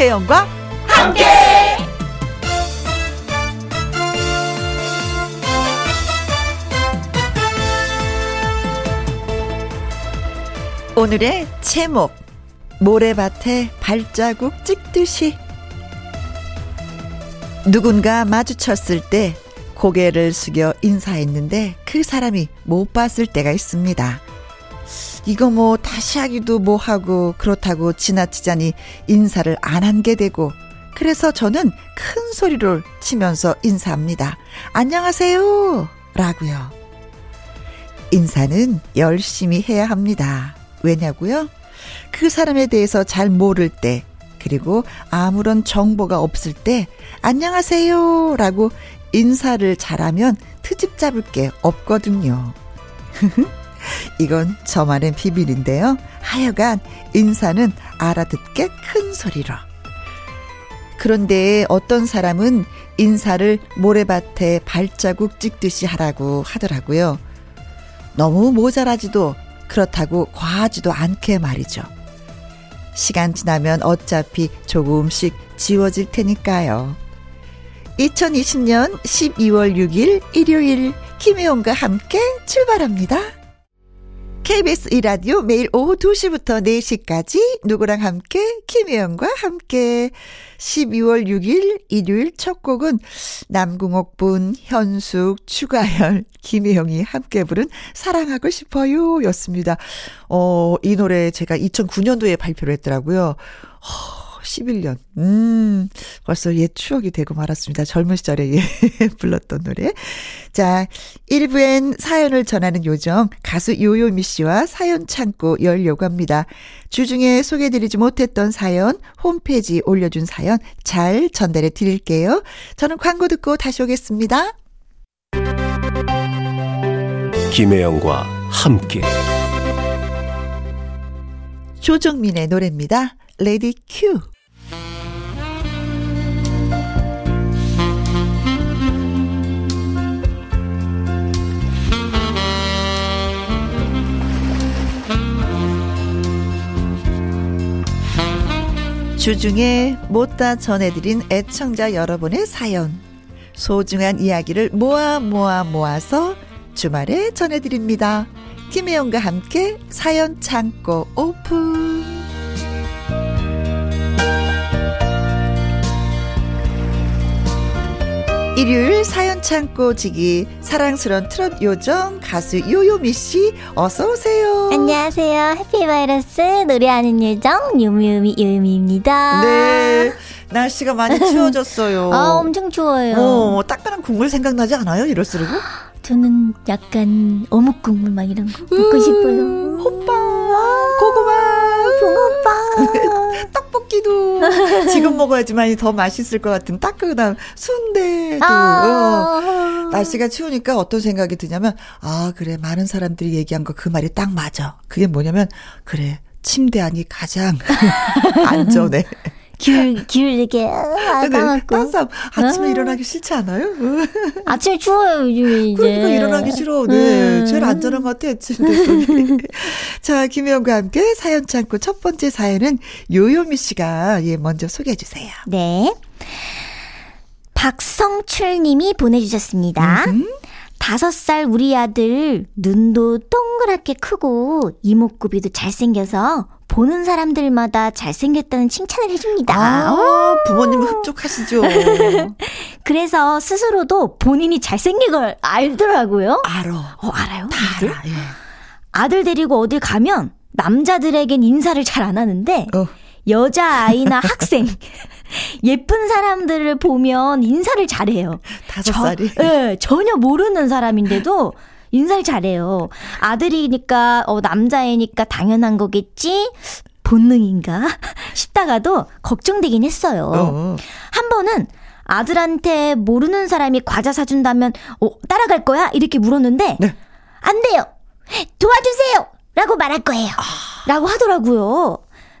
김혜영과 함께. 오늘의 제목 모래밭에 발자국 찍듯이 누군가 마주쳤을 때 고개를 숙여 인사했는데 그 사람이 못 봤을 때가 있습니다. 이거 뭐 다시 하기도 뭐 하고 그렇다고 지나치자니 인사를 안 한 게 되고 그래서 저는 큰 소리를 치면서 인사합니다. 안녕하세요. 라고요. 인사는 열심히 해야 합니다. 왜냐고요? 그 사람에 대해서 잘 모를 때, 그리고 아무런 정보가 없을 때, 안녕하세요. 라고 인사를 잘하면 트집 잡을 게 없거든요. 이건 저만의 비밀인데요. 하여간 인사는 알아듣게 큰 소리로. 그런데 어떤 사람은 인사를 모래밭에 발자국 찍듯이 하라고 하더라고요. 너무 모자라지도 그렇다고 과하지도 않게 말이죠. 시간 지나면 어차피 조금씩 지워질 테니까요. 2020년 12월 6일 일요일 김혜영과 함께 출발합니다. KBS 이라디오 매일 오후 2시부터 4시까지 누구랑 함께 김혜영과 함께 12월 6일 일요일 첫 곡은 남궁옥 분 현숙 추가열 김혜영이 함께 부른 사랑하고 싶어요 였습니다. 어, 이 노래 제가 2009년도에 발표를 했더라고요. 허, 11년. 음, 벌써 옛 추억이 되고 말았습니다. 젊은 시절에 예, 불렀던 노래. 자, 1부엔 사연을 전하는 요정, 가수 요요미 씨와 사연 창고 열려고 합니다. 주중에 소개해드리지 못했던 사연, 홈페이지 올려준 사연 잘 전달해 드릴게요. 저는 광고 듣고 다시 오겠습니다. 김혜영과 함께. 조정민의 노래입니다. Ready cue. 주중에 못다 전해드린 애청자 여러분의 사연, 소중한 이야기를 모아 모아 모아서 주말에 전해드립니다. 김혜영과 함께 사연 창고 오픈. 일요일 사연 창고 지기 사랑스런 트롯 요정 가수 요요미 씨 어서 오세요. 안녕하세요. 해피바이러스 노래하는 요정 요미요미 요미입니다. 네. 날씨가 많이 추워졌어요. 아, 엄청 추워요. 어, 따끈한 국물 생각나지 않아요? 이럴수록? 저는 약간 어묵 국물 막 이런 거 먹고 음, 싶어요. 호빠, 고구마, 붕어빵, 떡볶이도 지금 먹어야지만이 더 맛있을 것 같은 따끈한 순대도. 아~ 어. 날씨가 추우니까 어떤 생각이 드냐면 아 그래 많은 사람들이 얘기한 거 그 말이 딱 맞아. 그게 뭐냐면 그래 침대 안이 가장 안전해. 귤, 귤 이렇게 까맣고. 따뜻 아침에 아. 일어나기 싫지 않아요? 아침에 추워요, 요즘에. 그러니까 일어나기 싫어. 네. 음. 제일 안전한 것 같아, 침대 속이. 자, 김혜영과 함께 사연 창고 첫 번째 사연은 요요미 씨가 예, 먼저 소개해 주세요. 네. 박성출 님이 보내주셨습니다. 다섯 살 우리 아들 눈도 동그랗게 크고 이목구비도 잘생겨서 보는 사람들마다 잘생겼다는 칭찬을 해줍니다. 아, 부모님 흡족하시죠. 그래서 스스로도 본인이 잘생긴 걸 알더라고요. 알아. 어, 알아요? 다 아들? 알아. 예. 아들 데리고 어딜 가면 남자들에겐 인사를 잘 안 하는데 어. 여자 아이나 학생 예쁜 사람들을 보면 인사를 잘해요. 다섯 살이? 네, 전혀 모르는 사람인데도 인사를 잘해요. 아들이니까, 어, 남자애니까 당연한 거겠지? 본능인가? 싶다가도 걱정되긴 했어요. 어. 한 번은 아들한테 모르는 사람이 과자 사준다면, 어, 따라갈 거야? 이렇게 물었는데, 네. 안 돼요! 도와주세요! 라고 말할 거예요. 아. 라고 하더라고요.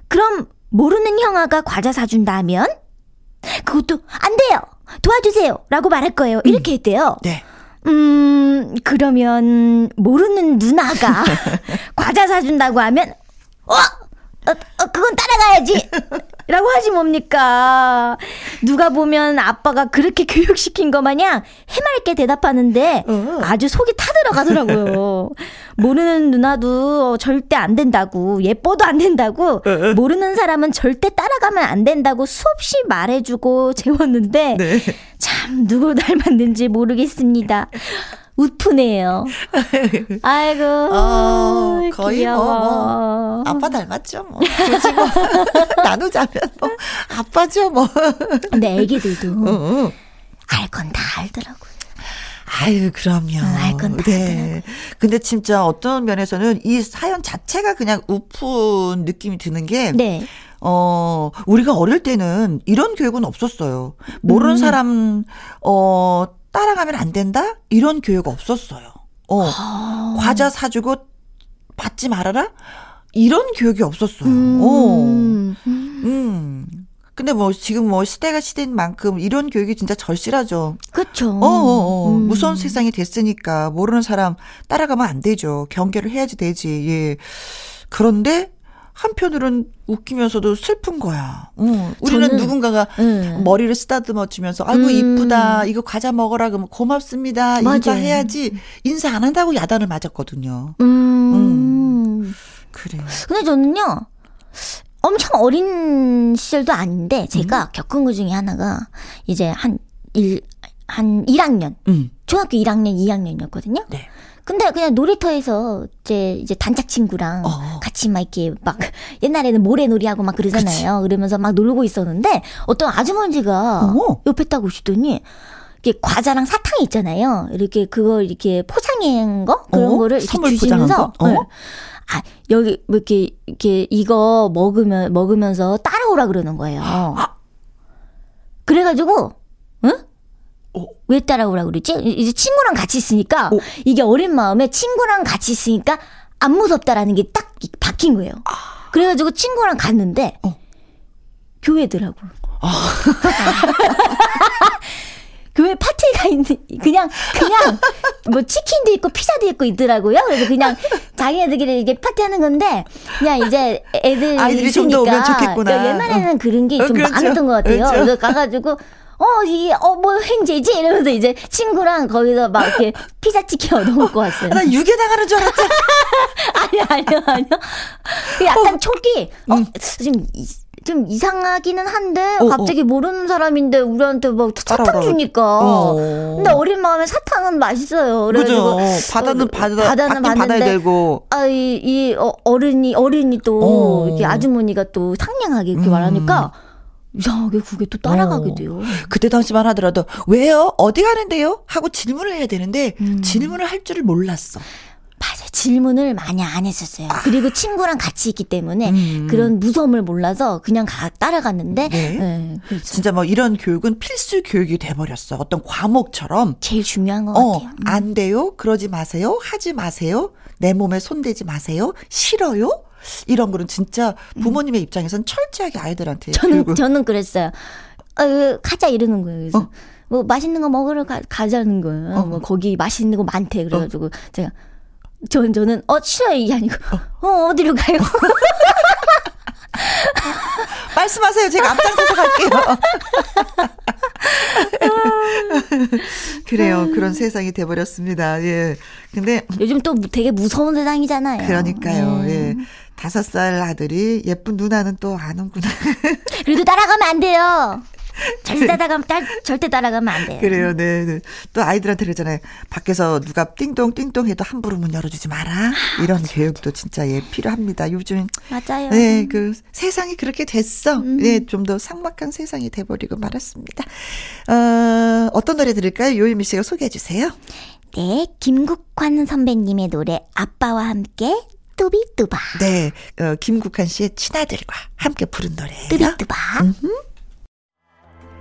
그럼, 모르는 형아가 과자 사준다면? 그것도, 안 돼요! 도와주세요! 라고 말할 거예요. 이렇게 음. 했대요. 네. 음, 그러면 모르는 누나가 과자 사준다고 하면 어? 어, 어 그건 따라가야지. 라고 하지 뭡니까? 누가 보면 아빠가 그렇게 교육시킨 거 마냥 해맑게 대답하는데 어. 아주 속이 타들어가더라고요. 모르는 누나도 절대 안 된다고, 예뻐도 안 된다고, 모르는 사람은 절대 따라가면 안 된다고 수없이 말해주고 재웠는데 네. 참 누구 닮았는지 모르겠습니다. 우프네요. 아이고, 어, 거의 귀여워. 뭐, 뭐, 아빠 닮았죠, 뭐. 굳이 뭐, 나누자면 뭐, 아빠죠, 뭐. 근데 애기들도 어, 어. 알건 다 알더라고요. 아유, 그럼요. 알건 다 네. 근데 진짜 어떤 면에서는 이 사연 자체가 그냥 우픈 느낌이 드는 게, 네. 어, 우리가 어릴 때는 이런 교육은 없었어요. 모르는 음. 사람, 어, 따라가면 안 된다? 이런 교육 없었어요. 어, 아. 과자 사주고 받지 말아라? 이런 교육이 없었어요. 음. 어. 음. 근데 뭐 지금 뭐 시대가 시대인 만큼 이런 교육이 진짜 절실하죠. 그쵸. 어, 어, 어. 음. 무서운 세상이 됐으니까 모르는 사람 따라가면 안 되죠. 경계를 해야지 되지. 예. 그런데 한편으로는 웃기면서도 슬픈 거야. 응. 우리는 저는- 누군가가 음. 머리를 쓰다듬어 주면서 아이고 음. 이쁘다. 이거 과자 먹어라 그러면 고맙습니다. 맞아요. 인사해야지. 인사 안 한다고 야단을 맞았거든요. 음. 그래. 근데 저는요, 엄청 어린 시절도 아닌데, 제가 음. 겪은 것 중에 하나가, 이제 한, 일, 한 1학년, 응. 중학교 1학년, 2학년이었거든요. 네. 근데 그냥 놀이터에서 이제 이제 단짝 친구랑 어. 같이 막 이렇게 막 옛날에는 모래놀이하고 막 그러잖아요. 그러면서 막 놀고 있었는데 어떤 아주머니가 어. 옆에 딱 오시더니 이렇게 과자랑 사탕이 있잖아요. 이렇게 그걸 이렇게 포장한 거 그런 어? 거를 이렇게 주시면서 거? 어? 네. 아 여기 뭐 이렇게 이렇게 이거 먹으면 먹으면서 따라오라 그러는 거예요. 그래가지고 응? 어. 왜 따라오라 그러지? 이- 이제 친구랑 같이 있으니까 어. 이게 어린 마음에 친구랑 같이 있으니까 안 무섭다라는 게 딱 박힌 거예요. 그래가지고 친구랑 갔는데 어. 교회더라고. 교회 파티가 있는 그냥 그냥 뭐 치킨도 있고 피자도 있고 있더라고요. 그래서 그냥 자기네들끼리 이게 파티하는 건데 그냥 이제 애들 아이들이 좀더 오면 좋겠구나. 그러니까 옛날에는 그런 게 어, 좀 그렇죠. 많았던 것 같아요. 그렇죠. 그래서 가가지고 어 이게 어 뭐 횡재지 이러면서 이제 친구랑 거기서 막 이렇게 피자 치킨 얻어 먹고 왔어요. 아, 나 유괴 당하는 줄 알았잖아. 아니요, 아니요, 아니요. 그 약간 촉이, 어, 음. 좀, 이- 좀 이상하기는 한데, 어, 갑자기 모르는 사람인데 우리한테 막 사탕. 주니까. 어. 근데 어린 마음에 사탕은 맛있어요. 그래가지고. 그죠. 바다는 어, 받아, 바다는 받아야 되고. 아, 이, 이, 어, 어른이, 어른이 또, 어. 이렇게 아주머니가 또 상냥하게 이렇게 음. 말하니까, 이상하게 그게 또 따라가게 어. 돼요. 그때 당시만 하더라도 왜요? 어디 가는데요? 하고 질문을 해야 되는데 음. 질문을 할 줄을 몰랐어. 맞아. 질문을 많이 안 했었어요. 그리고 친구랑 같이 있기 때문에 아. 음. 그런 무서움을 몰라서 그냥 가, 따라갔는데, 네. 네, 그렇죠. 진짜 뭐 이런 교육은 필수 교육이 돼버렸어. 어떤 과목처럼. 제일 중요한 것 어, 같아요. 음. 안 돼요. 그러지 마세요. 하지 마세요. 내 몸에 손대지 마세요. 싫어요. 이런 거는 진짜 부모님의 입장에선 철저하게 아이들한테 음. 저는 교육을- 저는 그랬어요. 어, 가자 이러는 거예요. 그래서 어. 뭐 맛있는 거 먹으러 가, 가자는 거예요. 어. 뭐 거기 맛있는 거 많대. 그래가지고 제가 저는 저는 어 싫어요 이게 아니고 어 어디로 가요? 말씀하세요. 제가 앞장서서 갈게요. 그래요. 음. 그런 세상이 돼버렸습니다. 예. 근데 요즘 또 되게 무서운 세상이잖아요. 그러니까요. 네. 예. 다섯 살 아들이 예쁜 누나는 또 아는구나. 그래도 따라가면 안 돼요. 절대 따라가면 딸, 절대 따라가면 안 돼요. 그래요. 네, 네. 또 아이들한테 그러잖아요. 밖에서 누가 띵동 띵동 해도 함부로 문 열어주지 마라. 이런 교육도 진짜 예 필요합니다. 요즘 맞아요. 네, 그 세상이 그렇게 됐어. 음. 네, 좀 더 삭막한 세상이 돼버리고 말았습니다. 어, 어떤 노래 들을까요? 요유미 씨가 소개해 주세요. 네, 김국환 선배님의 노래 아빠와 함께 뚜비뚜바 네, 어, 김국환 씨의 친아들과 함께 부른 노래예요. 뚜비뚜바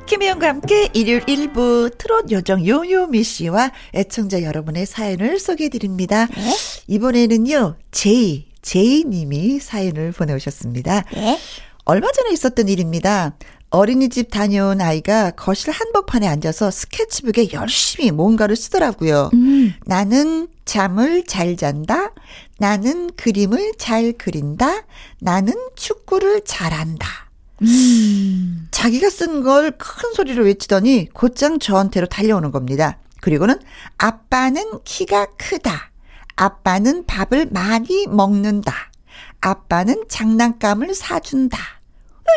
김혜영과 함께 일요일 1부 트롯 요정 요요미 씨와 애청자 여러분의 사연을 소개해 드립니다. 네. 이번에는요, 제이, 제이 님이 사연을 보내오셨습니다. 네. 얼마 전에 있었던 일입니다. 어린이집 다녀온 아이가 거실 한복판에 앉아서 스케치북에 열심히 뭔가를 쓰더라고요. 음. 나는 잠을 잘 잔다. 나는 그림을 잘 그린다. 나는 축구를 잘한다. 음. 자기가 쓴 걸 큰 소리로 외치더니 곧장 저한테로 달려오는 겁니다. 그리고는 아빠는 키가 크다. 아빠는 밥을 많이 먹는다. 아빠는 장난감을 사준다.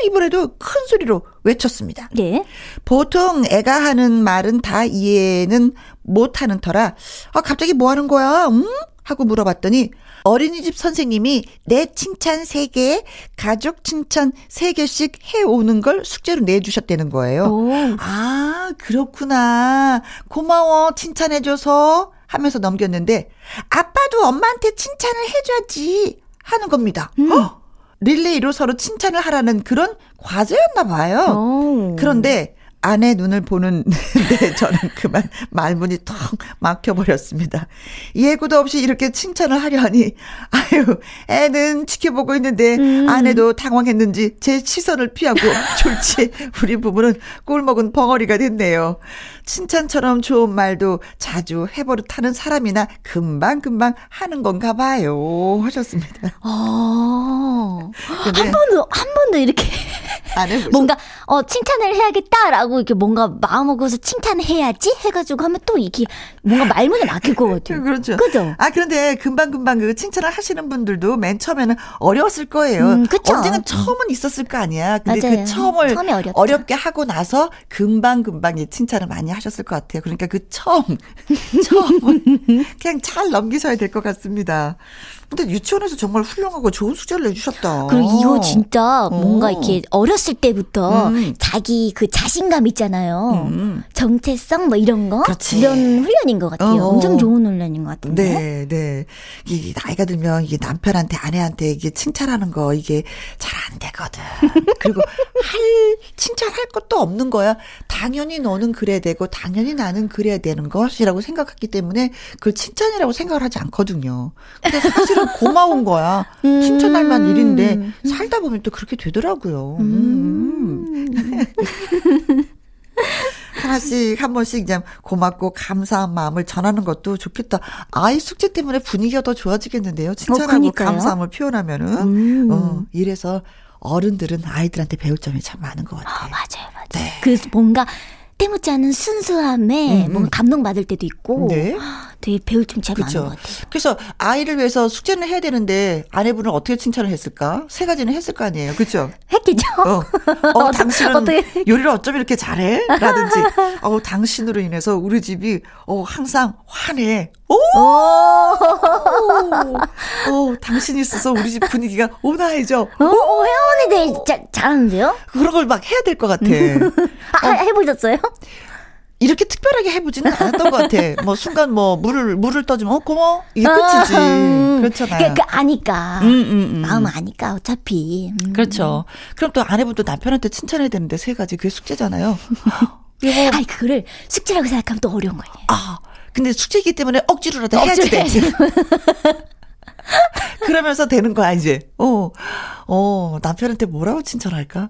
이번에도 큰 소리로 외쳤습니다. 네. 보통 애가 하는 말은 다 이해는 못하는 터라 아 갑자기 뭐 하는 거야? 응? 하고 물어봤더니 어린이집 선생님이 내 칭찬 3개, 가족 칭찬 3개씩 해오는 걸 숙제로 내주셨다는 거예요. 오. 아, 그렇구나. 고마워, 칭찬해줘서 하면서 넘겼는데, 아빠도 엄마한테 칭찬을 해줘야지 하는 겁니다. 음. 어? 릴레이로 서로 칭찬을 하라는 그런 과제였나 봐요. 오. 그런데 아내 눈을 보는 데 저는 그만 말문이 턱 막혀버렸습니다. 예고도 없이 이렇게 칭찬을 하려 하니 아유 애는 지켜보고 있는데 음. 아내도 당황했는지 제 시선을 피하고 졸지 우리 부부는 꿀 먹은 벙어리가 됐네요. 칭찬처럼 좋은 말도 자주 해버릇하는 사람이나 금방금방 하는 건가 봐요 하셨습니다. 아. 근데 한 번도 한 번도 이렇게 뭔가 어 칭찬을 해야겠다라고 이렇게 뭔가 마음 먹어서 칭찬해야지 해가지고 하면 또 이게 뭔가 말문이 막힐 것 같아요. 그렇죠. 그죠? 아, 그런데 금방금방 그 칭찬을 하시는 분들도 맨 처음에는 어려웠을 거예요. 음, 그쵸. 언젠간 처음은 있었을 거 아니야. 근데 맞아요. 그 처음을. 어렵게 하고 나서 금방금방 이 칭찬을 많이 하셨을 것 같아요. 그러니까 그 처음, 처음은 그냥 잘 넘기셔야 될 것 같습니다. 근데 유치원에서 정말 훌륭하고 좋은 숙제를 내주셨다. 그리고 이거 진짜 뭔가 어. 이렇게 어렸을 때부터 음. 자기 그 자신감 있잖아요. 음. 정체성 뭐 이런 거 그렇지. 이런 훈련인 것 같아요. 어. 엄청 좋은 훈련인 것 같은데. 네, 네. 이 나이가 들면 이게 남편한테 아내한테 이게 칭찬하는 거 이게 잘 안 되거든. 그리고 할 칭찬할 것도 없는 거야. 당연히 너는 그래야 되고 당연히 나는 그래야 되는 것이라고 생각했기 때문에 그걸 칭찬이라고 생각을 하지 않거든요. 근데 사실은 고마운 거야. 칭찬할 만 일인데 살다 보면 또 그렇게 되더라고요. 음. 하나씩 한 번씩 그냥 고맙고 감사한 마음을 전하는 것도 좋겠다. 아이 숙제 때문에 분위기가 더 좋아지겠는데요. 칭찬하고 그러니까요. 감사함을 표현하면은 음. 어, 이래서 어른들은 아이들한테 배울 점이 참 많은 것 아, 같아요. 맞아요, 맞아요. 네. 그 뭔가 때묻지 않은 순수함에 음, 음. 뭔가 감동받을 때도 있고 네. 되게 배울 점이 참 많은. 것 같아요. 그래서 아이를 위해서 숙제는 해야 되는데 아내분은 어떻게 칭찬을 했을까? 세 가지는 했을 거 아니에요. 그렇죠? 했겠죠? 어, 어 당신은 어떻게- 요리를 어쩜 이렇게 잘해? 라든지, 어, 당신으로 인해서 우리 집이, 어, 항상 환해. 오! 오, 어, 당신이 있어서 우리 집 분위기가 온화해져. 어, 어, 혜원이 되게 자, 잘하는데요? 그런 걸 막 해야 될 것 같아. 아, 해보셨어요? 이렇게 특별하게 해보지는 않았던 것 같아. 뭐, 순간 뭐, 물을, 물을 떠주면, 어, 고마워. 이게 끝이지. 음. 그렇잖아요. 그, 그 아니까. 음, 음, 음. 마음 아니까 어차피. 음. 그렇죠. 그럼 또 아내분도 남편한테 칭찬해야 되는데 세 가지. 그게 숙제잖아요. 여보, 아이 그거를 숙제라고 생각하면 또 어려운 거예요. 아, 근데 숙제이기 때문에 억지로라도 해야지 돼. 그러면서 되는 거야, 이제. 어, 어, 남편한테 뭐라고 칭찬할까?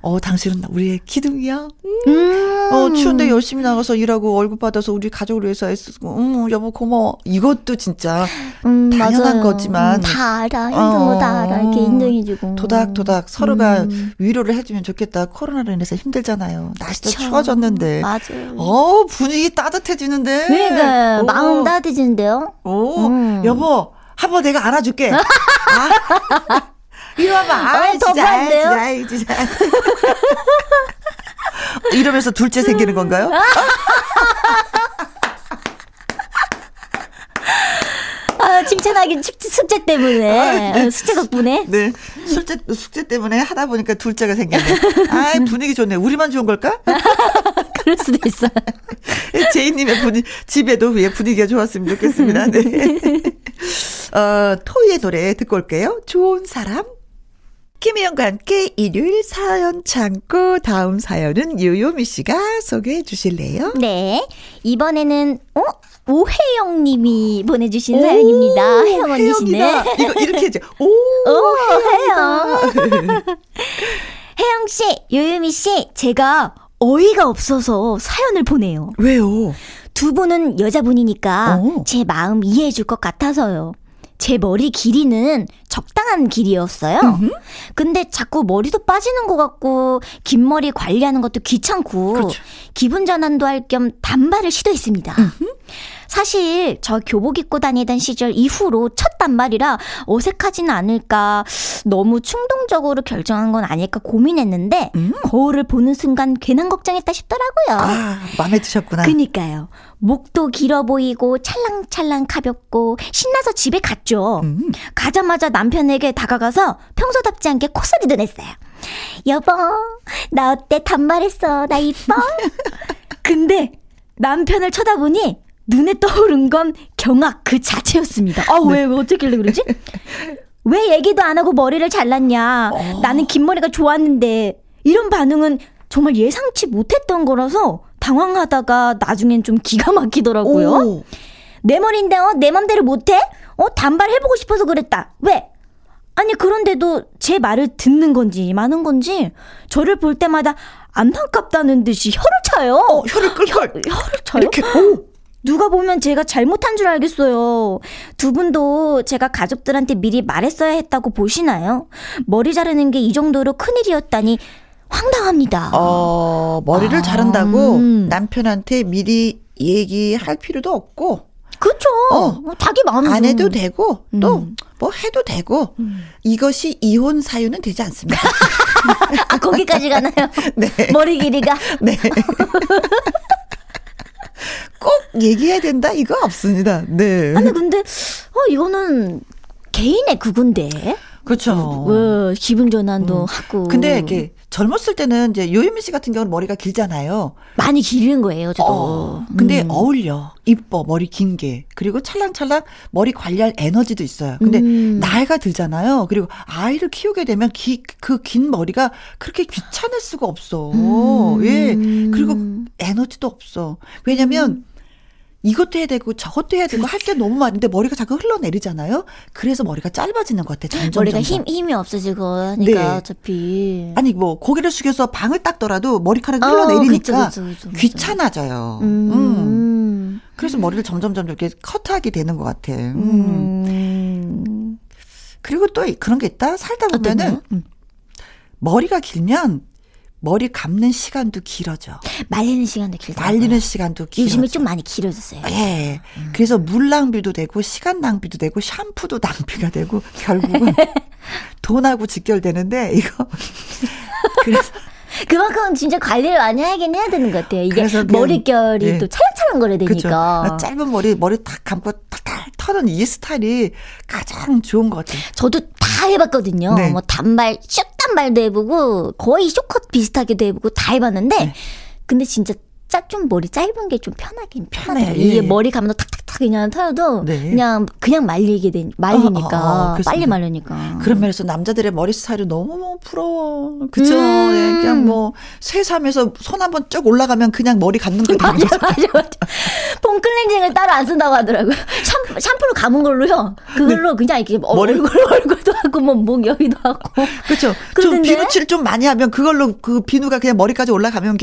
어, 당신은 우리의 기둥이야. 음. 어, 추운데 열심히 나가서 일하고 월급 받아서 우리 가족을 위해서 애쓰고, 음, 여보 고마워. 이것도 진짜 음, 당연한 맞아요. 거지만 음, 다 알아. 힘든 거다 알아. 이렇게 어, 인정해주고. 도닥도닥 서로가 음. 위로를 해주면 좋겠다. 코로나로 인해서 힘들잖아요. 날씨도 그쵸. 추워졌는데. 맞아요. 어, 분위기 따뜻해지는데. 그러니까 오. 마음 따뜻해지는데요. 오, 음. 여보, 한번 내가 안아줄게. 아, 이리 와봐. 아, 어, 진짜, 아이, 반대요? 진짜, 아이, 진짜. 이러면서 둘째 생기는 건가요? 아, 칭찬하기 숙- 숙제 때문에. 어, 숙제 덕분에. 네. 숙제, 숙제 때문에 하다 보니까 둘째가 생겼네. 아 분위기 좋네. 우리만 좋은 걸까? 그럴 수도 있어요. 제이님의 분위, 집에도 예, 분위기가 좋았으면 좋겠습니다. 네. 어, 토이의 노래 듣고 올게요. 좋은 사람. 김희영과 함께 일요일 사연 참고 다음 사연은 요요미 씨가 소개해 주실래요? 네. 이번에는, 어? 오혜영 님이 보내주신 사연입니다. 혜영 언니시네. 이거 이렇게 해줘. 오, 오, 혜영. 혜영 씨, 요유미 씨, 제가 어이가 없어서 사연을 보내요. 왜요? 두 분은 여자분이니까 어. 제 마음 이해해 줄 것 같아서요. 제 머리 길이는 적당한 길이였어요. 음흠. 근데 자꾸 머리도 빠지는 것 같고 긴 머리 관리하는 것도 귀찮고 그렇죠. 기분 전환도 할 겸 단발을 시도했습니다. 사실 저 교복 입고 다니던 시절 이후로 첫 단발이라 어색하지는 않을까 너무 충동적으로 결정한 건 아닐까 고민했는데 음. 거울을 보는 순간 괜한 걱정했다 싶더라고요. 아, 마음에 드셨구나. 그니까요. 목도 길어 보이고 찰랑찰랑 가볍고 신나서 집에 갔죠. 음. 가자마자 남편에게 다가가서 평소답지 않게 콧소리도 냈어요. 여보, 나 어때? 단발했어. 나 이뻐? 근데 남편을 쳐다보니 눈에 떠오른 건 경악 그 자체였습니다. 아, 왜, 왜 어쩌길래 그러지? 왜 얘기도 안 하고 머리를 잘랐냐? 나는 긴 머리가 좋았는데. 이런 반응은 정말 예상치 못했던 거라서 당황하다가 나중엔 좀 기가 막히더라고요. 오. 내 머리인데 어, 내 맘대로 못해? 어 단발 해보고 싶어서 그랬다. 왜? 아니 그런데도 제 말을 듣는 건지 마는 건지 저를 볼 때마다 안타깝다는 듯이 혀를 차요. 어, 혀를 끌끌. 혀 를 차요? 이렇게. 오. 누가 보면 제가 잘못한 줄 알겠어요. 두 분도 제가 가족들한테 미리 말했어야 했다고 보시나요? 머리 자르는 게 이 정도로 큰일이었다니 황당합니다. 어, 머리를 아, 자른다고 음. 남편한테 미리 얘기할 필요도 없고, 그쵸? 어. 뭐 자기 마음대로. 안 해도 되고, 또 음. 뭐 해도 되고, 이것이 이혼 사유는 되지 않습니다. 아, 거기까지 가나요? 네. 머리 길이가? 네. 꼭 얘기해야 된다? 이거 없습니다. 네. 아니, 근데, 어, 이거는 개인의 그건데. 그렇죠. 왜, 기분 전환도 하고. 근데 이렇게 젊었을 때는 이제 요유미 씨 같은 경우는 머리가 길잖아요. 많이 기른 거예요, 저도. 어, 근데 음. 어울려. 이뻐. 머리 긴 게. 그리고 찰랑찰랑 머리 관리할 에너지도 있어요. 근데 음. 나이가 들잖아요. 그리고 아이를 키우게 되면 그 긴 머리가 그렇게 귀찮을 수가 없어. 음. 예. 그리고 에너지도 없어. 왜냐면 이것도 해야 되고 저것도 해야 되고 할 게 너무 많은데 머리가 자꾸 흘러내리잖아요. 그래서 머리가 짧아지는 것 같아. 점점 머리가 점점. 힘, 힘이 없어지고 하니까 네. 어차피. 아니 뭐 고개를 숙여서 방을 닦더라도 머리카락이 어, 흘러내리니까 그쵸, 그쵸, 그쵸. 귀찮아져요. 음. 음. 그래서 머리를 점점 점점 이렇게 커트하게 되는 것 같아. 음. 음. 그리고 또 그런 게 있다. 살다 보면은? 음. 머리가 길면 머리 감는 시간도 길어져. 말리는 시간도 길다. 말리는 시간도 길어져. 요즘에 좀 많이 길어졌어요. 예. 그래서 물 낭비도 되고 시간 낭비도 되고 샴푸도 낭비가 되고 결국은 돈하고 직결되는데 이거 그래서 그만큼 진짜 관리를 많이 하긴 해야 되는 것 같아요. 이게 머릿결이 예. 또 찰랑찰랑 거려야 그렇죠. 되니까. 짧은 머리 머리 탁 감고 탁탁 터는 이 스타일이 가장 좋은 것 같아요. 저도 다 해봤거든요. 네. 뭐 단발, 숏단발도 해보고 거의 쇼컷 비슷하게도 해보고 다 해봤는데 네. 근데 진짜 짜, 좀 머리 짧은 게 좀 편하긴. 편하더라고요. 이게 예. 머리 감도 탁탁탁 그냥 터도 네. 그냥 그냥 말리게 되 말리니까 어, 어, 어, 그렇습니다. 빨리 말리니까. 그런 면에서 남자들의 머리 스타일이 너무 부러워. 그죠? 음. 예, 그냥 뭐 세수하면서 손 한 번 쭉 올라가면 그냥 머리 감는 거 맞아 맞아 맞아. 폼 클렌징을 따로 안 쓴다고 하더라고요. 샴, 샴푸로 감은 걸로요. 그걸로 그냥 이렇게 어, 머리- 얼굴 얼굴도 하고 뭐 목 여기도 하고. 그렇죠. 좀 그러던데? 비누칠 좀 많이 하면 그걸로 그 비누가 그냥 머리까지 올라가면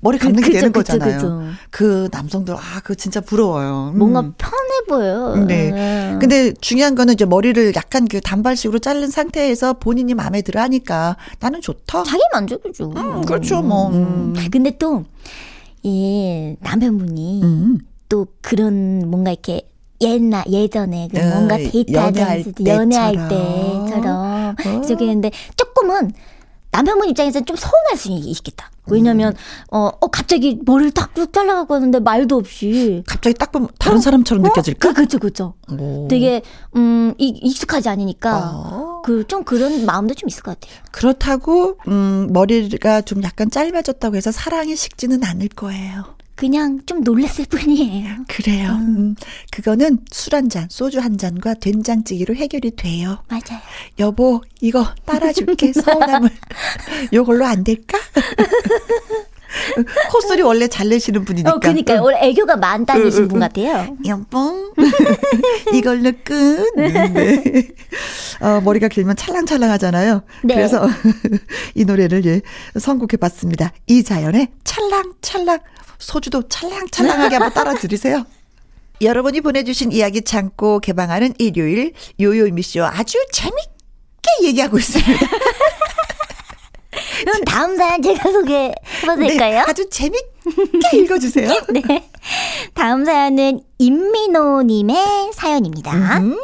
머리 감는 게 그쵸, 되는 그쵸, 거잖아요. 그쵸. 그 남성들 아, 그거 진짜 부러워요. 음. 뭔가 편해 보여요. 네. 음. 근데 중요한 거는 이제 머리를 약간 그 단발식으로 자른 상태에서 본인이 마음에 들어 하니까 나는 좋다. 자기 만족이죠. 음, 그렇죠, 뭐. 음. 근데 또, 이 남편분이 음. 또 그런 뭔가 이렇게 옛날, 예전에 그 어, 뭔가 연애할 때, 연애할 때처럼. 어. 저기 했는데 조금은 남편분 입장에서는 좀 서운할 수 있겠다. 왜냐면, 어, 어, 갑자기 머리를 탁 잘라갖고 하는데 말도 없이. 갑자기 딱 보면 다른 사람처럼 느껴질까? 그, 그쵸. 오. 되게, 음, 이- 익숙하지 않으니까. 어. 그, 좀 그런 마음도 좀 있을 것 같아요. 그렇다고 음, 머리가 좀 약간 짧아졌다고 해서 사랑이 식지는 않을 거예요. 그냥 좀 놀랐을 뿐이에요. 그래요. 음, 그거는 술 한 잔, 소주 한 잔과 된장찌개로 해결이 돼요. 맞아요. 여보, 이거 따라줄게. 서운함을. 요걸로 안 될까? 콧소리 원래 잘 내시는 분이니까. 어, 그니까요. 원래 애교가 많다니신 응, 분 응, 같아요. 여봉. 이걸로 끝. 네. 어, 머리가 길면 찰랑찰랑 하잖아요. 네. 그래서 이 노래를 예, 선곡해 봤습니다. 이자연의 찰랑찰랑. 소주도 찰랑찰랑하게 한번 따라 들으세요. 여러분이 보내주신 이야기 참고 개방하는 일요일 요요미 쇼 아주 재밌게 얘기하고 있습니다. 그럼 다음 사연 제가 소개해봐도 될까요? 네, 아주 재밌게 읽어주세요. 네. 다음 사연은 임민호님의 사연입니다. 음.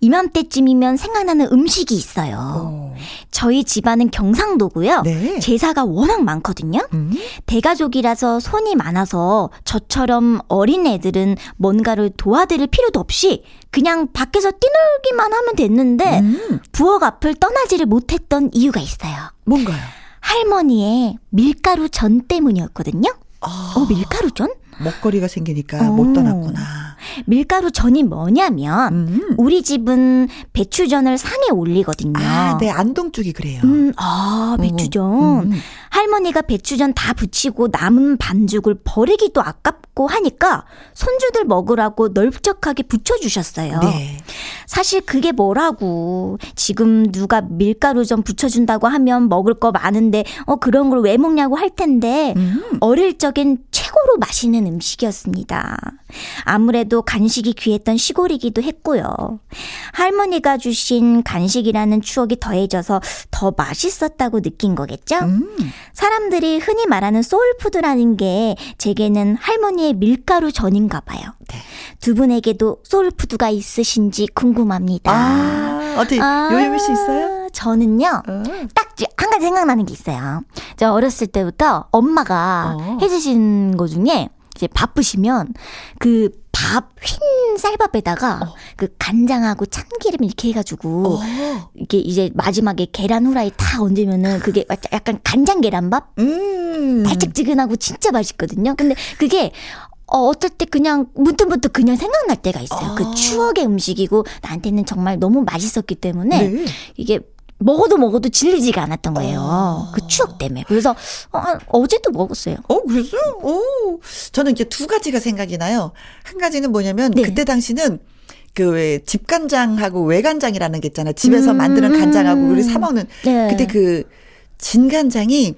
이맘때쯤이면 생각나는 음식이 있어요. 저희 집안은 경상도고요. 네. 제사가 워낙 많거든요. 음. 대가족이라서 손이 많아서 저처럼 어린 애들은 뭔가를 도와드릴 필요도 없이 그냥 밖에서 뛰놀기만 하면 됐는데 음. 부엌 앞을 떠나지를 못했던 이유가 있어요. 뭔가요? 할머니의 밀가루 전 때문이었거든요. 아, 어, 밀가루 전? 먹거리가 생기니까 어. 못 떠났구나. 밀가루 전이 뭐냐면 음. 우리 집은 배추전을 상에 올리거든요. 아, 네, 안동 쪽이 그래요. 음, 아, 배추전. 음. 할머니가 배추전 다 부치고 남은 반죽을 버리기도 아깝고 하니까 손주들 먹으라고 넓적하게 부쳐주셨어요. 네. 사실 그게 뭐라고. 지금 누가 밀가루 좀 부쳐준다고 하면 먹을 거 많은데, 어, 그런 걸 왜 먹냐고 할 텐데, 음. 어릴 적엔 최고로 맛있는 음식이었습니다. 아무래도 간식이 귀했던 시골이기도 했고요. 할머니가 주신 간식이라는 추억이 더해져서 더 맛있었다고 느낀 거겠죠? 음. 사람들이 흔히 말하는 소울푸드라는 게 제게는 할머니의 밀가루 전인가 봐요. 네. 두 분에게도 소울푸드가 있으신지 궁금합니다. 아, 어떻게, 아, 요요미 씨 있어요? 저는요. 어. 딱 한 가지 생각나는 게 있어요. 저 어렸을 때부터 엄마가 어. 해주신 거 중에 이제 바쁘시면 그 밥 흰 쌀밥에다가 어. 그 간장하고 참기름 이렇게 해가지고 어. 이게 이제 마지막에 계란 후라이 다 얹으면은 그게 약간 간장 계란밥 음. 달짝지근하고 진짜 맛있거든요. 근데 그게 어, 어떨 때 그냥 문득문득 그냥 생각날 때가 있어요. 아. 그 추억의 음식이고 나한테는 정말 너무 맛있었기 때문에 네. 이게 먹어도 먹어도 질리지가 않았던 거예요. 아. 그 추억 때문에. 그래서 어, 어제도 먹었어요. 어, 그랬어요? 오. 저는 이제 두 가지가 생각이 나요. 한 가지는 뭐냐면, 네. 그때 당시는 그왜 집간장하고 외간장이라는 게 있잖아요. 집에서 음. 만드는 간장하고 우리 사 먹는 네. 그때 그 진간장이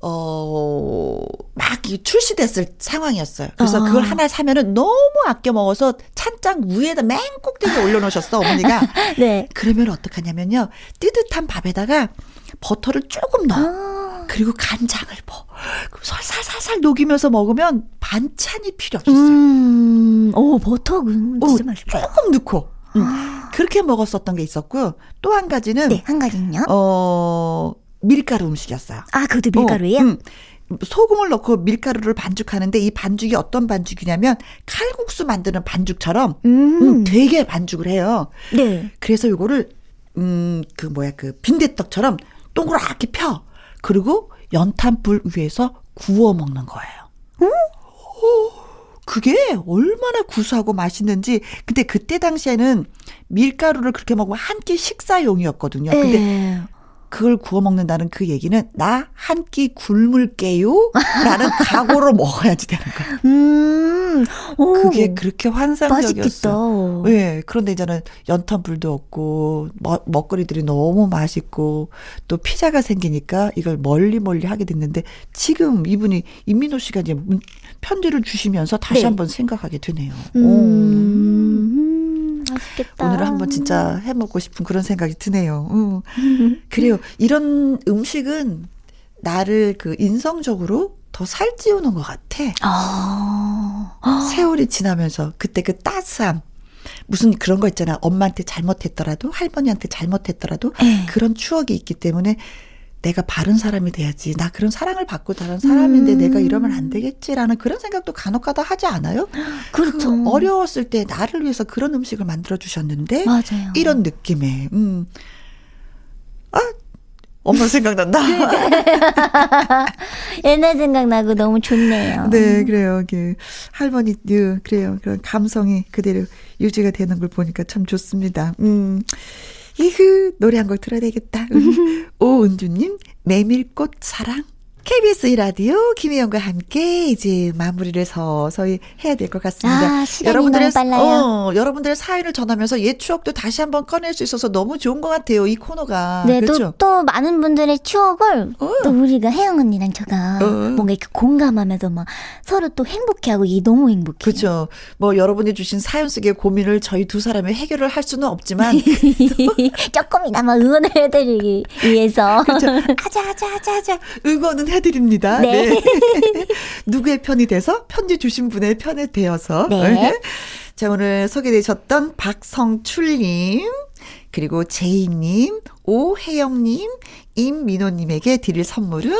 어, 막이 출시됐을 상황이었어요. 그래서 아. 그걸 하나 사면은 너무 아껴 먹어서 찬장 위에다 맨 꼭대기에 올려놓으셨어, 어머니가. 네. 그러면 어떡하냐면요. 뜨뜻한 밥에다가 버터를 조금 넣어. 아. 그리고 간장을 버. 그럼 살살살살 녹이면서 먹으면 반찬이 필요 없었어요. 음, 오, 버터는 진짜 어, 맛있어요. 조금 넣고. 음, 그렇게 먹었었던 게 있었고, 또한 가지는, 네, 한 가지는요. 어, 밀가루 음식이었어요. 아, 그것도 밀가루예요? 어, 음. 소금을 넣고 밀가루를 반죽하는데 이 반죽이 어떤 반죽이냐면 칼국수 만드는 반죽처럼 음, 음, 되게 반죽을 해요. 네. 그래서 요거를 음 그 뭐야 그 빈대떡처럼 동그랗게 펴. 그리고 연탄불 위에서 구워 먹는 거예요. 오, 그게 얼마나 구수하고 맛있는지. 근데 그때 당시에는 밀가루를 그렇게 먹으면 한 끼 식사용이었거든요. 근데 네. 그걸 구워 먹는다는 그 얘기는 나 한 끼 굶을게요. 라는 각오로 먹어야지 되는 거야. 음, 오, 그게 그렇게 환상적이었어. 맛있겠다. 예. 그런데 이제는 연탄불도 없고 먹, 먹거리들이 너무 맛있고 또 피자가 생기니까 이걸 멀리 멀리 하게 됐는데 지금 이분이 임민호 씨가 이제 문- 편지를 주시면서 다시 네. 한번 생각하게 되네요. 음, 오. 음, 맛있겠다. 오늘은 한번 진짜 해 먹고 싶은 그런 생각이 드네요. 음. 그래요. 이런 음식은 나를 그 인성적으로 더 살찌우는 것 같아. 아, 세월이 지나면서 그때 그 따스함. 무슨 그런 거 있잖아. 엄마한테 잘못했더라도 할머니한테 잘못했더라도 네. 그런 추억이 있기 때문에 내가 바른 사람이 돼야지. 나 그런 사랑을 받고 자란 사람인데 음. 내가 이러면 안 되겠지라는 그런 생각도 간혹가다 하지 않아요? 그렇죠. 그 어려웠을 때 나를 위해서 그런 음식을 만들어 주셨는데 맞아요. 이런 느낌의 음. 아 엄마 생각난다. 옛날 생각나고 너무 좋네요. 네, 그래요. 그 할머니, 그, 그래요. 그런 감성이 그대로 유지가 되는 걸 보니까 참 좋습니다. 음. 이그 노래 한 곡 들어야 되겠다. 오은주님 메밀꽃 사랑 KBS 라디오 김혜영과 함께 이제 마무리를 서서히 해야 될 것 같습니다. 아, 여러분들의 어, 여러분들의 사연을 전하면서 옛 추억도 다시 한번 꺼낼 수 있어서 너무 좋은 것 같아요. 이 코너가. 네, 그렇죠? 또, 또 많은 분들의 추억을 어. 또 우리가 혜영 언니랑 제가 어. 뭔가 이렇게 공감하면서 막 서로 또 행복해하고 이 너무 행복해. 그렇죠. 뭐 여러분이 주신 사연 속의 고민을 저희 두 사람이 해결을 할 수는 없지만 조금이나마 응원을 해드리기 위해서. 그렇죠. 아자 아자 아자 아자 응원은 해 드립니다. 네. 네. 누구의 편이 돼서 편지 주신 분의 편에 되어서. 네. 자, 오늘 소개되셨던 박성출님, 그리고 제이님, 오혜영님, 임민호님에게 드릴 선물은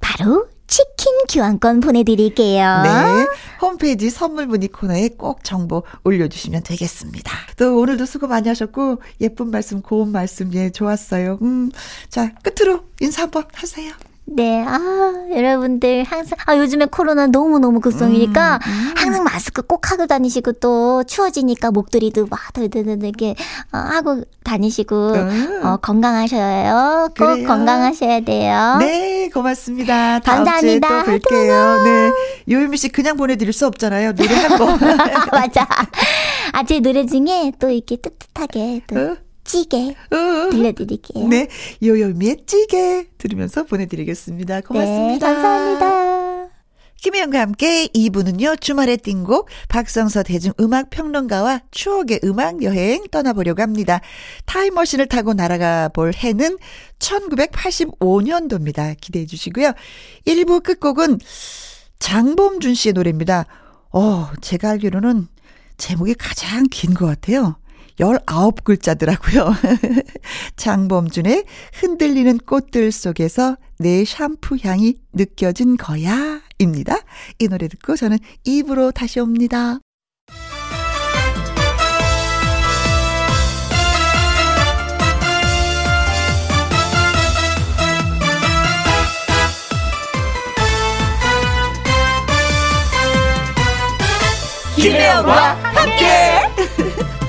바로 치킨 교환권 보내드릴게요. 네. 홈페이지 선물 문의 코너에 꼭 정보 올려주시면 되겠습니다. 또 오늘도 수고 많이 하셨고, 예쁜 말씀, 고운 말씀, 예, 좋았어요. 음. 자, 끝으로 인사 한번 하세요. 네, 아, 여러분들 항상, 아, 요즘에 코로나 너무너무 극성이니까 음, 음. 항상 마스크 꼭 하고 다니시고 또 추워지니까 목도리도 막 이렇게 어, 하고 다니시고, 음. 어, 건강하셔요. 꼭 그래요. 건강하셔야 돼요. 네, 고맙습니다. 다음 감사합니다. 주에 또 뵐게요. 네. 요유미 씨 그냥 보내드릴 수 없잖아요. 노래 한 곡. 맞아. 아, 제 노래 중에 또 이렇게 뜨뜻하게 또. 어? 찌개 어. 들려드릴게요. 네, 요요미의 찌개 들으면서 보내드리겠습니다. 고맙습니다. 네, 감사합니다. 김혜영과 함께 2부는요, 주말의 띵곡, 박성서 대중음악평론가와 추억의 음악 여행 떠나보려고 합니다. 타임머신을 타고 날아가 볼 해는 1985년도입니다. 기대해 주시고요. 1부 끝곡은 장범준 씨의 노래입니다. 어, 제가 알기로는 제목이 가장 긴 것 같아요. 19글자더라고요. 장범준의 흔들리는 꽃들 속에서 내 샴푸 향이 느껴진 거야. 입니다. 이 노래 듣고 저는 입으로 다시 옵니다. 김혜영과 함께!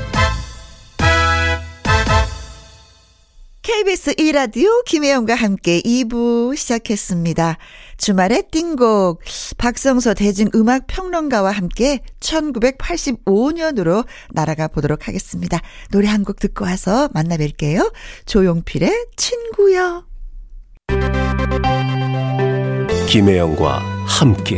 KBS 1라디오 김혜영과 함께 2부 시작했습니다. 주말의 띵곡 박성서 대중음악 평론가와 함께 1985년으로 날아가 보도록 하겠습니다. 노래 한 곡 듣고 와서 만나 뵐게요. 조용필의 친구여. 김혜영과 함께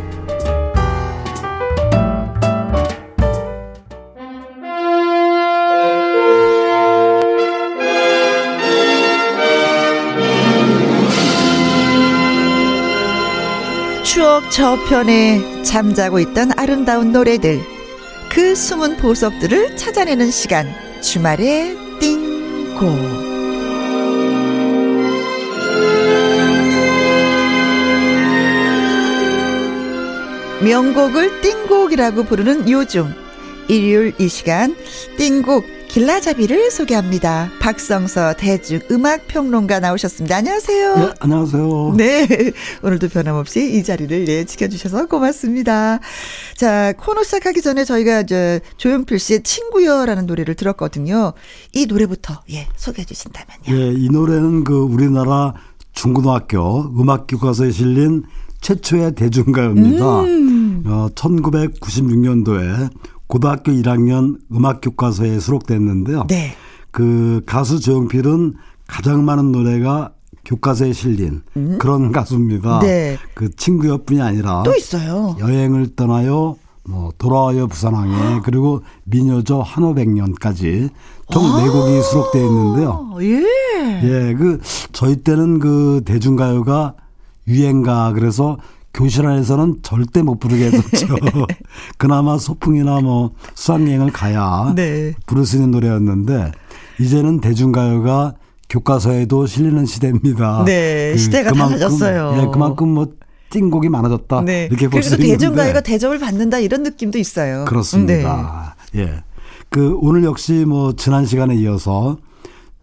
저쪽 저편에 잠자고 있던 아름다운 노래들 그 숨은 보석들을 찾아내는 시간 주말의 띵고 명곡을 띵곡이라고 부르는 요즘 일요일 이 시간 띵곡 길라잡이를 소개합니다. 박성서 대중 음악 평론가 나오셨습니다. 안녕하세요. 네, 안녕하세요. 네. 오늘도 변함없이 이 자리를 예, 지켜주셔서 고맙습니다. 자, 코너 시작하기 전에 저희가 저 조용필 씨의 친구여라는 노래를 들었거든요. 이 노래부터 예, 소개해 주신다면요. 예, 이 노래는 그 우리나라 중고등학교 음악 교과서에 실린 최초의 대중가요입니다. 음. 어, 1996년도에 고등학교 1학년 음악 교과서에 수록됐는데요. 네. 그 가수 조용필은 가장 많은 노래가 교과서에 실린 음? 그런 가수입니다. 네. 그 친구여뿐이 아니라 또 있어요. 여행을 떠나요. 뭐 돌아와요 부산항에 그리고 미녀저 한오백년까지 총 네 곡이 수록되어 있는데요. 예. 예, 그 저희 때는 그 대중가요가 유행가 그래서 교실 안에서는 절대 못 부르게 해줬죠. 그나마 소풍이나 뭐 수학여행을 가야 네. 부를 수 있는 노래였는데 이제는 대중가요가 교과서에도 실리는 시대입니다. 네, 그 시대가 그만큼, 달라졌어요. 예, 그만큼 뭐 띵곡이 많아졌다. 네. 이렇게 볼 수 있는데. 대중가요가 대접을 받는다 이런 느낌도 있어요. 그렇습니다. 네. 예. 그 오늘 역시 뭐 지난 시간에 이어서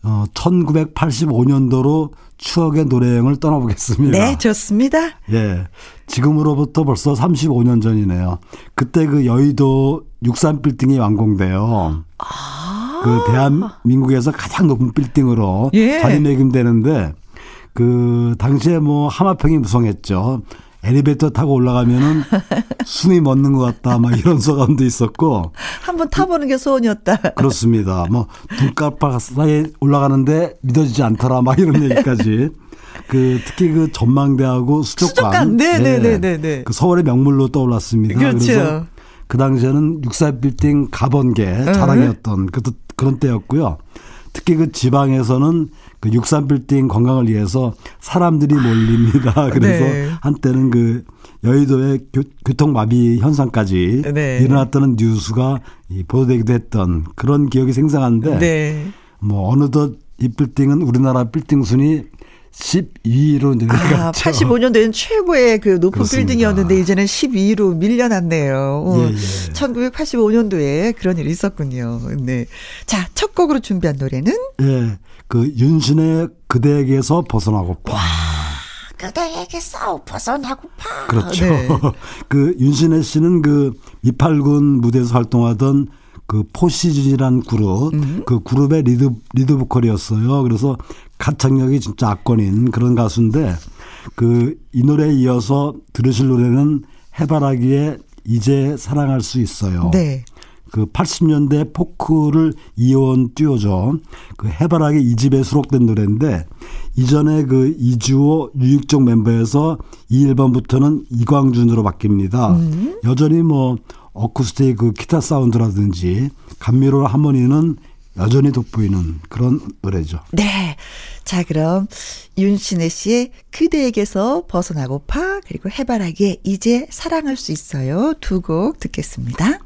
어 1985년도로 추억의 노래여행을 떠나보겠습니다. 네, 좋습니다. 예. 지금으로부터 벌써 35년 전이네요. 그때 그 여의도 63 빌딩이 완공돼요. 아. 그 대한민국에서 가장 높은 빌딩으로 예. 자리매김되는데 그 당시에 뭐 하마평이 무성했죠. 엘리베이터 타고 올라가면은 숨이 멎는 것 같다, 막 이런 소감도 있었고. 한번 타보는 게 소원이었다. 그렇습니다. 뭐, 눈깜빡 사이에 올라가는데 믿어지지 않더라, 막 이런 얘기까지. 그 특히 그 전망대하고 수족관, 수족관. 네네네네. 네, 네, 네, 그 서울의 명물로 떠올랐습니다. 그렇죠. 그래서 그 당시에는 육사 빌딩 가본게 자랑이었던 그, 그런 때였고요. 특히 그 지방에서는 그 육산빌딩 관광을 위해서 사람들이 몰립니다. 그래서 네. 한때는 그 여의도의 교, 통마비 현상까지 네. 일어났다는 뉴스가 보도되기도 했던 그런 기억이 생생한데 네. 뭐 어느덧 이 빌딩은 우리나라 빌딩 순위 12위로 내려갔죠. 아, 85년도에는 최고의 그 높은 그렇습니다. 빌딩이었는데 이제는 12위로 밀려났네요. 예, 예. 1985년도에 그런 일이 있었군요. 네. 자, 첫 곡으로 준비한 노래는 예. 그 윤시내의 그대에게서 벗어나고파. 와, 그대에게서 벗어나고파. 그렇죠. 네. 그 윤시내 씨는 그 미팔군 무대에서 활동하던 그 포시즌이란 그룹, 음. 그 그룹의 리드 리드 보컬이었어요. 그래서 가창력이 진짜 압권인 그런 가수인데 그 이 노래에 이어서 들으실 노래는 해바라기에 이제 사랑할 수 있어요. 네. 그 80년대 포크를 이어온 듀오죠. 그 해바라기 이 집에 수록된 노래인데 이전에 그 이주호 유익종 멤버에서 이 앨범부터는 이광준으로 바뀝니다. 음. 여전히 뭐 어쿠스틱 그 기타 사운드라든지 감미로운 하모니는 여전히 돋보이는 그런 노래죠. 네. 자, 그럼 윤신혜 씨의 그대에게서 벗어나고파 그리고 해바라기에 이제 사랑할 수 있어요. 두 곡 듣겠습니다.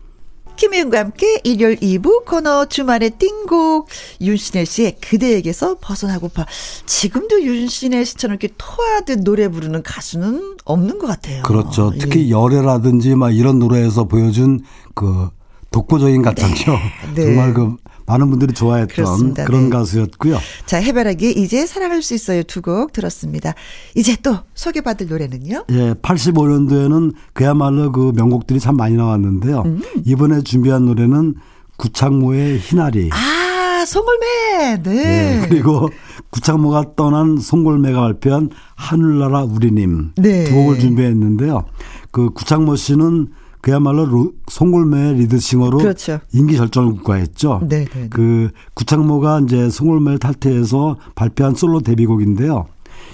김혜영과 함께 일요일 2부 코너 주말의 띵곡 윤신혜 씨의 그대에게서 벗어나고파 지금도 윤신혜 씨처럼 이렇게 토하듯 노래 부르는 가수는 없는 것 같아요. 그렇죠. 특히 예. 열애라든지 막 이런 노래에서 보여준 그 독보적인 가창죠. 네. 네. 정말 그 많은 분들이 좋아했던 그렇습니다. 그런 네. 가수였고요. 자, 해바라기 이제 사랑할 수 있어요 두 곡 들었습니다. 이제 또 소개받을 노래는요? 예, 85년도에는 그야말로 그 명곡들이 참 많이 나왔는데요. 음. 이번에 준비한 노래는 구창모의 희나리. 아, 송골매. 네. 네. 그리고 구창모가 떠난 송골매가 발표한 하늘나라 우리님 네. 두 곡을 준비했는데요. 그 구창모 씨는 그야말로 로, 송골매 리드싱어로 그렇죠. 인기 절정을 국가했죠. 네, 네, 네. 그 구창모가 이제 송골매를 탈퇴해서 발표한 솔로 데뷔곡인데요.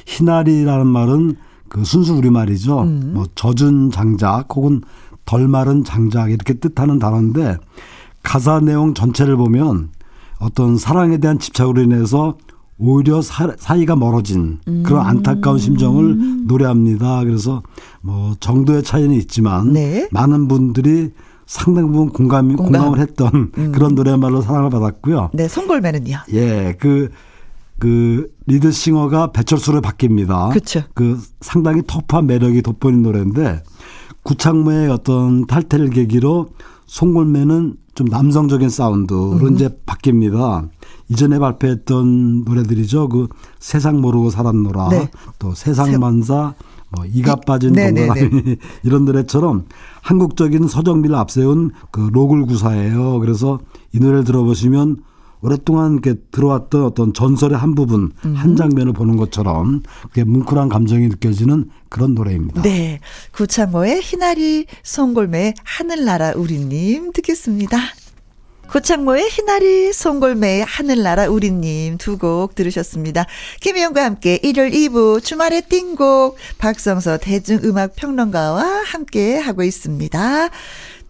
희나리라는 말은 그 순수 우리말이죠. 음. 뭐 젖은 장작 혹은 덜 마른 장작 이렇게 뜻하는 단어인데 가사 내용 전체를 보면 어떤 사랑에 대한 집착으로 인해서 오히려 사, 사이가 멀어진 그런 안타까운 심정을 노래합니다. 그래서 뭐 정도의 차이는 있지만 네. 많은 분들이 상당 부분 공감이 공감. 공감 을 했던 그런 노래말로 사랑을 받았고요. 네, 송골매는요. 예, 그, 그, 리드싱어가 배철수로 바뀝니다. 그쵸. 그 상당히 터프한 매력이 돋보이는 노래인데, 구창모의 어떤 탈퇴를 계기로 송골매는 좀 남성적인 사운드로 음. 이제 바뀝니다. 이전에 발표했던 노래들이죠. 그 세상 모르고 살았노라, 네. 또 세상만사, 뭐 이가 이- 빠진 네네네. 동그라미 이런 노래처럼 한국적인 서정비를 앞세운 그 로글 구사예요. 그래서 이 노래를 들어보시면 오랫동안 이렇게 들어왔던 어떤 전설의 한 부분, 음. 한 장면을 보는 것처럼 그게 뭉클한 감정이 느껴지는 그런 노래입니다. 네. 구창모의 희나리, 송골매의 하늘나라 우리님 듣겠습니다. 구창모의 희나리, 송골매의 하늘나라 우리님 두 곡 들으셨습니다. 김희영과 함께 일요일 2부 주말의 띵곡 박성서 대중음악평론가와 함께 하고 있습니다.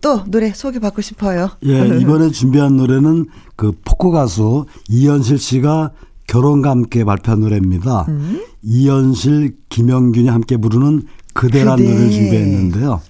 또 노래 소개받고 싶어요. 예, 이번에 준비한 노래는 그 포크 가수 이현실 씨가 결혼과 함께 발표한 노래입니다. 음. 이현실, 김영균이 함께 부르는 그대란 그대. 노래를 준비했는데요.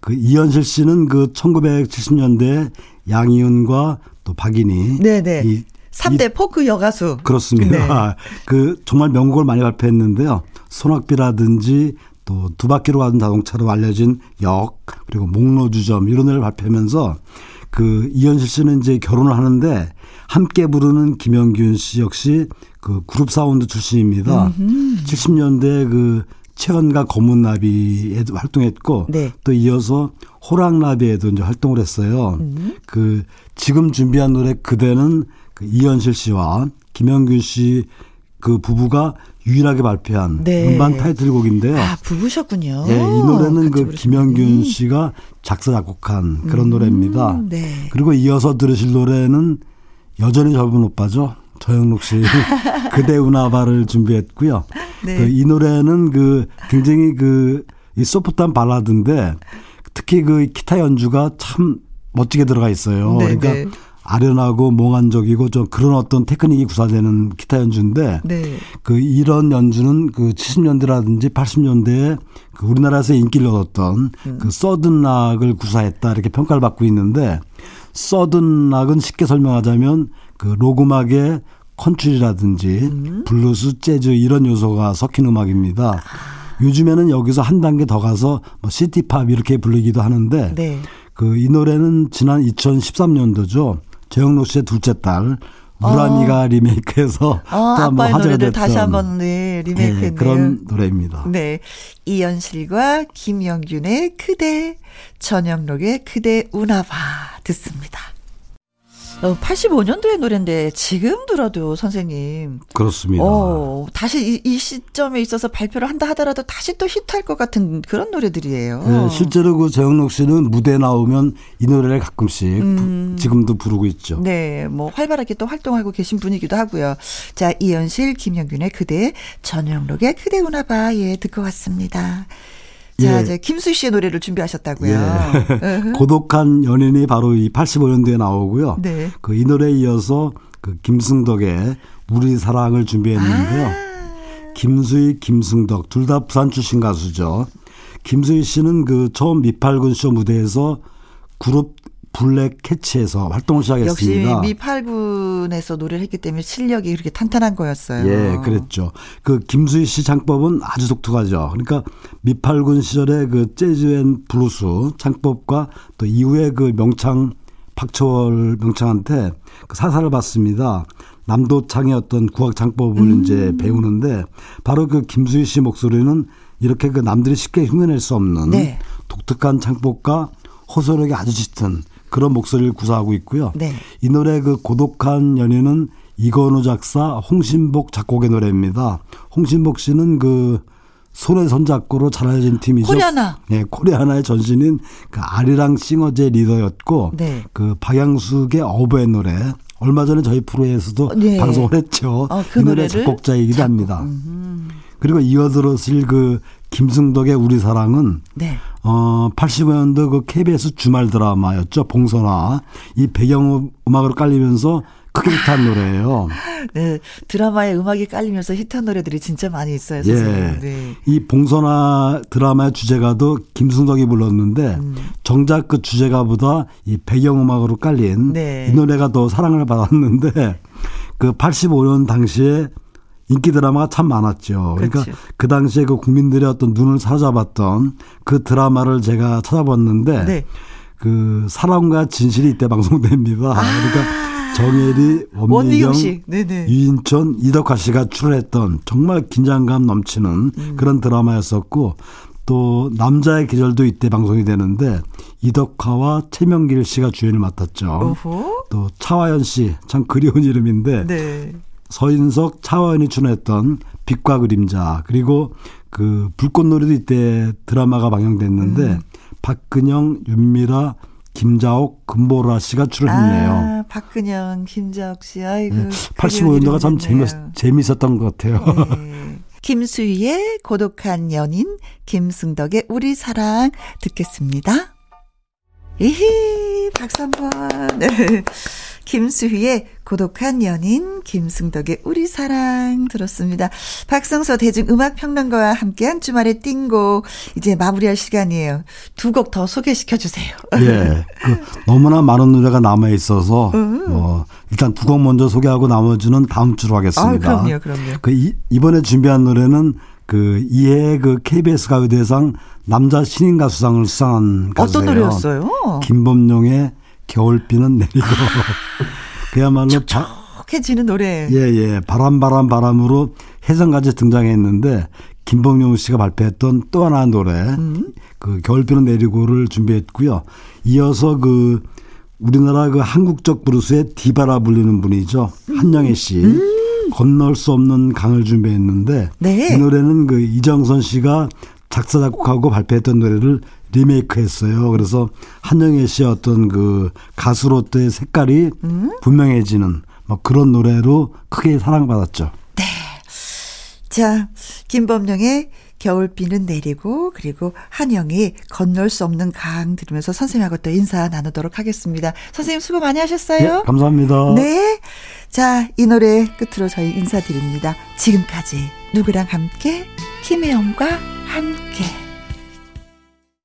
그 이현실 씨는 그 1970년대 양희은과 또 박인희 네네. 이, 3대 포크 여가수. 그렇습니다. 그 정말 명곡을 많이 발표했는데요. 소낙비라든지 또 두 바퀴로 가는 자동차로 알려진 역 그리고 목로주점 이런 노래를 발표하면서 그 이현실 씨는 이제 결혼을 하는데 함께 부르는 김영균 씨 역시 그 그룹 사운드 출신입니다. 70년대 그 채연과 검은나비에도 활동했고 네. 또 이어서 호랑나비에도 이제 활동을 했어요. 그 지금 준비한 노래 그대는 그 이현실 씨와 김영균 씨 그 부부가 유일하게 발표한 네. 음반 타이틀곡인데요. 아, 부부셨군요. 예, 이 노래는 그 김영균 분이. 씨가 작사 작곡한 그런 노래입니다. 네. 그리고 이어서 들으실 노래는 여전히 젊은 오빠죠. 저영록 씨 그대 운하바를 준비했고요. 네. 그 이 노래는 그 굉장히 그 이 소프트한 발라드인데 특히 그 기타 연주가 참 멋지게 들어가 있어요. 네, 그러니까 네. 아련하고 몽환적이고 좀 그런 어떤 테크닉이 구사되는 기타 연주인데 네. 그 이런 연주는 그 70년대라든지 80년대에 그 우리나라에서 인기를 얻었던 음. 그 southern rock을 구사했다 이렇게 평가를 받고 있는데 southern rock은 쉽게 설명하자면 그 록 음악의 컨츄리라든지 음. 블루스, 재즈 이런 요소가 섞인 음악입니다. 요즘에는 여기서 한 단계 더 가서 뭐 city pop 이렇게 부르기도 하는데 네. 그이 노래는 지난 2013년도죠. 재영록 씨의 둘째 딸 리메이크해서 어, 또 한번 아빠의 화제가 노래를 됐던 다시 한번 네, 리메이크했네요. 예, 그런 노래입니다. 네. 이연실과 김영균의 그대, 전영록의 그대 우나봐 듣습니다. 어, 85년도의 노래인데 지금 들어도 선생님 그렇습니다. 어, 다시 이, 이 시점에 있어서 발표를 한다 하더라도 다시 또 히트할 것 같은 그런 노래들이에요. 예, 실제로 그 재영록 씨는 무대 나오면 이 노래를 가끔씩 음. 부- 지금도 부르고 있죠. 네, 뭐 활발하게 또 활동하고 계신 분이기도 하고요. 자, 이연실, 김영균의 그대, 전영록의 그대 우나봐 예 듣고 왔습니다. 자, 예. 이제 김수 씨의 노래를 준비하셨다고요. 예. 고독한 연인이 바로 이 85년도에 나오고요. 네. 그 이 노래에 이어서 그 김승덕의 우리 사랑을 준비했는데요. 아. 김수희, 김승덕 둘 다 부산 출신 가수죠. 김수희 씨는 그 처음 미팔군 쇼 무대에서 그룹 블랙 캣츠에서 활동을 역시 시작했습니다. 미팔군에서 노래를 했기 때문에 실력이 그렇게 탄탄한 거였어요. 예, 그랬죠. 그 김수희 씨 창법은 아주 독특하죠. 그러니까 미팔군 시절에 그 jazz and blues 창법과 또 이후에 그 명창 박초월 명창한테 그 사사를 받습니다. 남도창의 어떤 국악 창법을 음. 이제 배우는데 바로 그 김수희 씨 목소리는 이렇게 그 남들이 쉽게 흉내낼 수 없는 네. 독특한 창법과 호소력이 아주 짙은 그런 목소리를 구사하고 있고요. 네. 이 노래 그 고독한 연인은 이건우 작사, 홍신복 작곡의 노래입니다. 홍신복 씨는 그 손에 손잡고로 잘 알려진 팀이죠. 코리아나. 네, 코리아나의 전신인 그 아리랑 싱어제 리더였고 네. 그 박양숙의 어부의 노래 얼마 전에 저희 프로에서도 네. 방송을 했죠. 어, 그 이 노래 작곡자이기도 작곡. 합니다. 그리고 이어 들으실 그 김승덕의 우리 사랑은 네. 어, 85년도 그 KBS 주말 드라마였죠. 봉선화. 이 배경 음악으로 깔리면서 크게 히트한 노래예요. 네, 드라마에 음악이 깔리면서 히트한 노래들이 진짜 많이 있어요. 예. 선생님. 네. 이 봉선화 드라마의 주제가도 김승덕이 불렀는데 음. 정작 그 주제가보다 이 배경 음악으로 깔린 네. 이 노래가 더 사랑을 받았는데 그 85년 당시에 인기 드라마가 참 많았죠. 그러니까 그렇죠. 그 당시에 그 국민들의 어떤 눈을 사로잡았던 그 드라마를 제가 찾아봤는데 네. 그 사랑과 진실이 이때 방송됩니다. 그러니까 정혜리, 원미경. 유인천, 이덕화 씨가 출연했던 정말 긴장감 넘치는 음. 그런 드라마였었고 또 남자의 계절도 이때 방송이 되는데 이덕화와 최명길 씨가 주연을 맡았죠. 오호. 또 차화연 씨 참 그리운 이름인데 네. 서인석, 차화연이 출연했던 빛과 그림자 그리고 그 불꽃놀이도 이때 드라마가 방영됐는데 음. 박근영, 윤미라, 김자옥, 금보라 씨가 출연했네요. 아, 박근영, 김자옥 씨. 아이고. 네, 그리운 85년도가 참. 재밌, 재밌었던 것 같아요. 네. 김수희의 고독한 연인, 김승덕의 우리 사랑 듣겠습니다. 이히, 박수 한 번. 네. 김수희의 고독한 연인, 김승덕의 우리 사랑 들었습니다. 박성서 대중음악평론가와 함께한 주말의 띵곡, 이제 마무리할 시간이에요. 두 곡 더 소개시켜 주세요. 예. 그 너무나 많은 노래가 남아 있어서 뭐 일단 두 곡 먼저 소개하고 나머지는 다음 주로 아, 하겠습니다. 그럼요, 그럼요. 그 이, 이번에 준비한 노래는 그 이해 그 KBS 가요대상 남자 신인 가수상을 수상한 가수예요. 어떤 노래였어요? 김범용의 겨울비는 내리고 그야말로 바, 촉촉해지는 노래. 예, 예. 바람, 바람, 바람으로 해성까지 등장했는데, 김범용 씨가 발표했던 또 하나의 노래, 음. 그 겨울비는 내리고를 준비했고요. 이어서 그 우리나라 그 한국적 브루스의 디바라 불리는 분이죠. 한영애 씨. 건널 수 없는 강을 준비했는데, 네. 이 노래는 그 이정선 씨가 작사, 작곡하고 발표했던 노래를 리메이크 했어요. 그래서 한영애 씨의 어떤 그 가수로서의 색깔이 분명해지는 뭐 그런 노래로 크게 사랑받았죠. 자, 김범룡의 겨울비는 내리고 그리고 한영이 건널 수 없는 강 들으면서 선생님하고 또 인사 나누도록 하겠습니다. 선생님 수고 많이 예, 하셨어요. 감사합니다. 네. 자, 이 노래 끝으로 저희 인사드립니다. 지금까지 누구랑 함께 김혜영과 함께